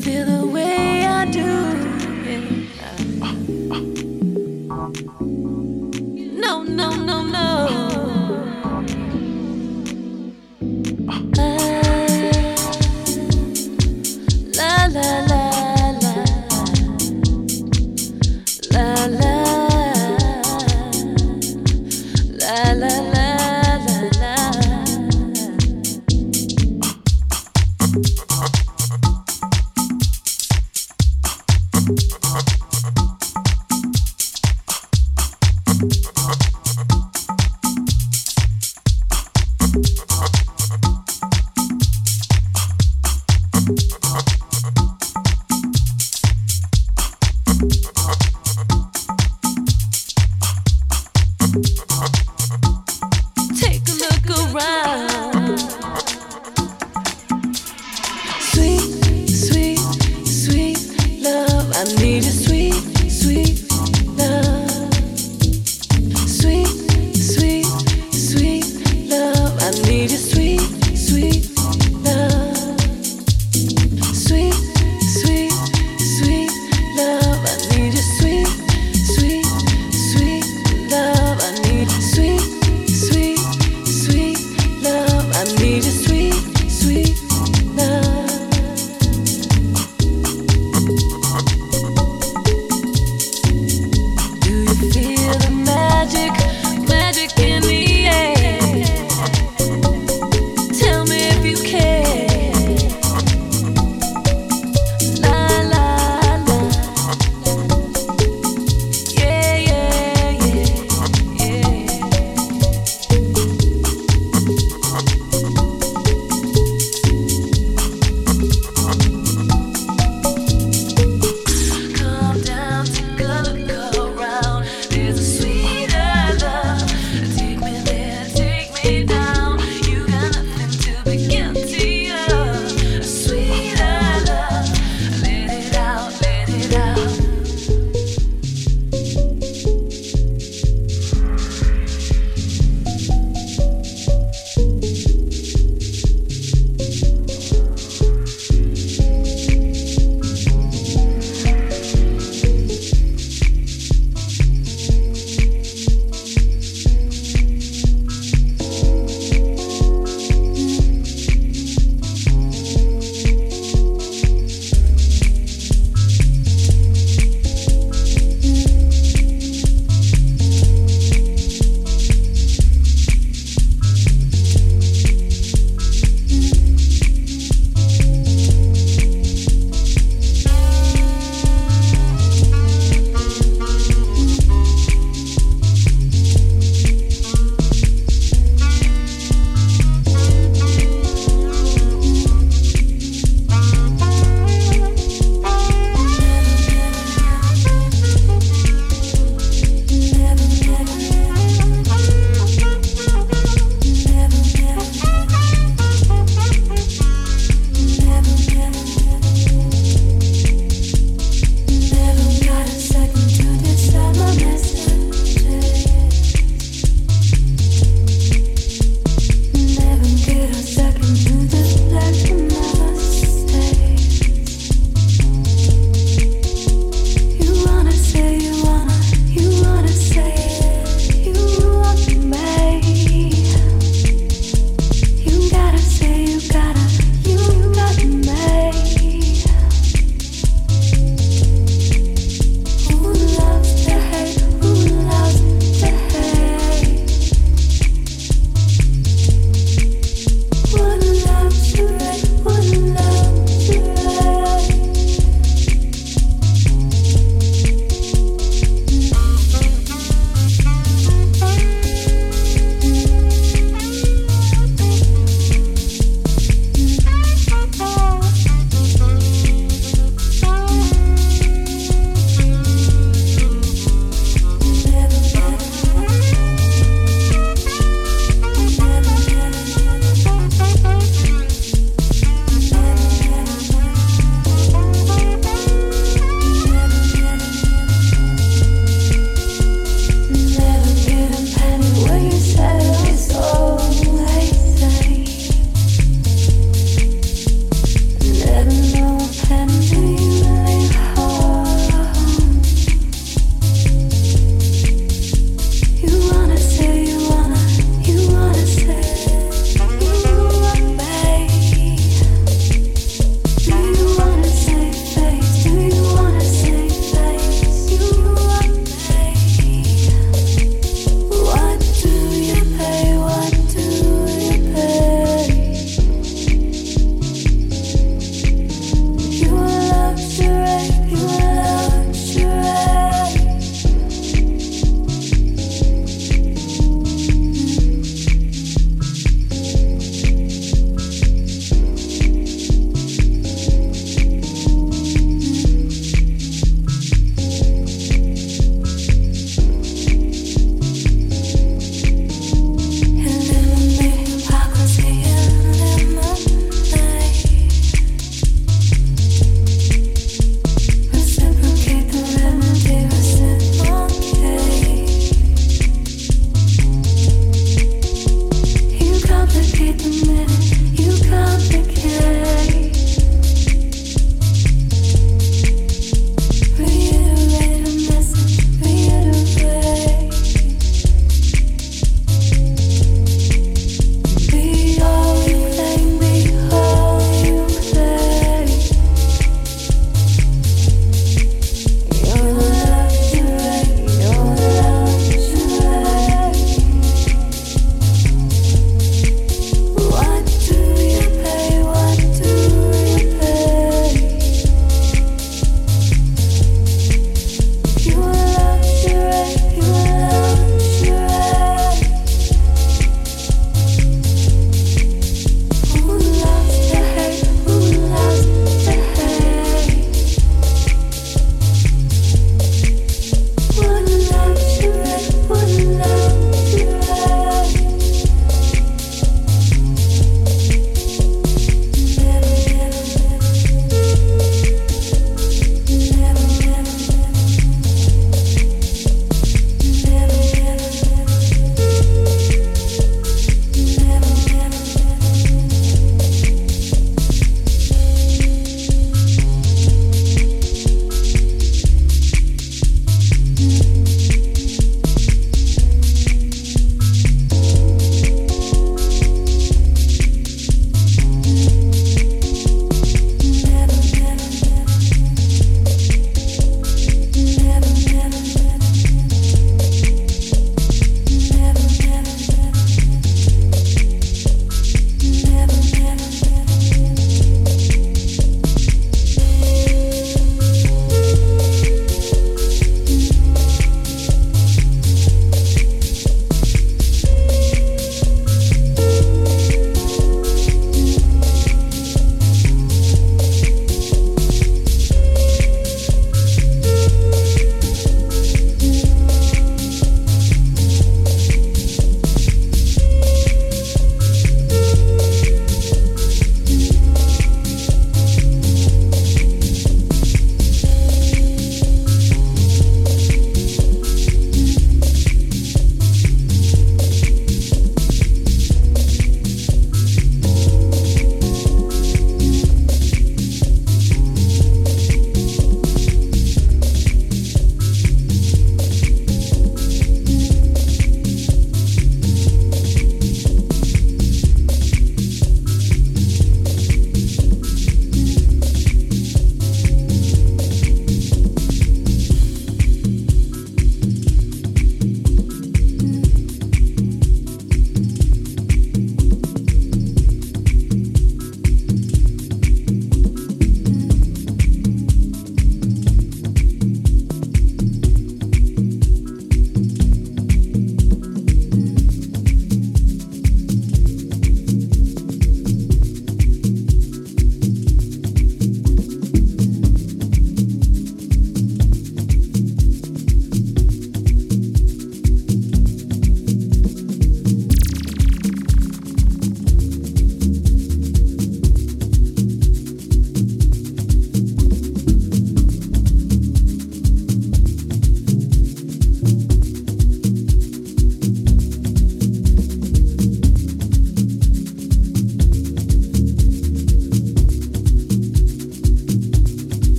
I the way I sweet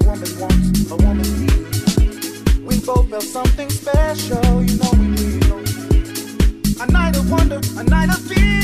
a woman wants, a woman needs. We both felt something special, you know we did. A night of wonder, a night of fear.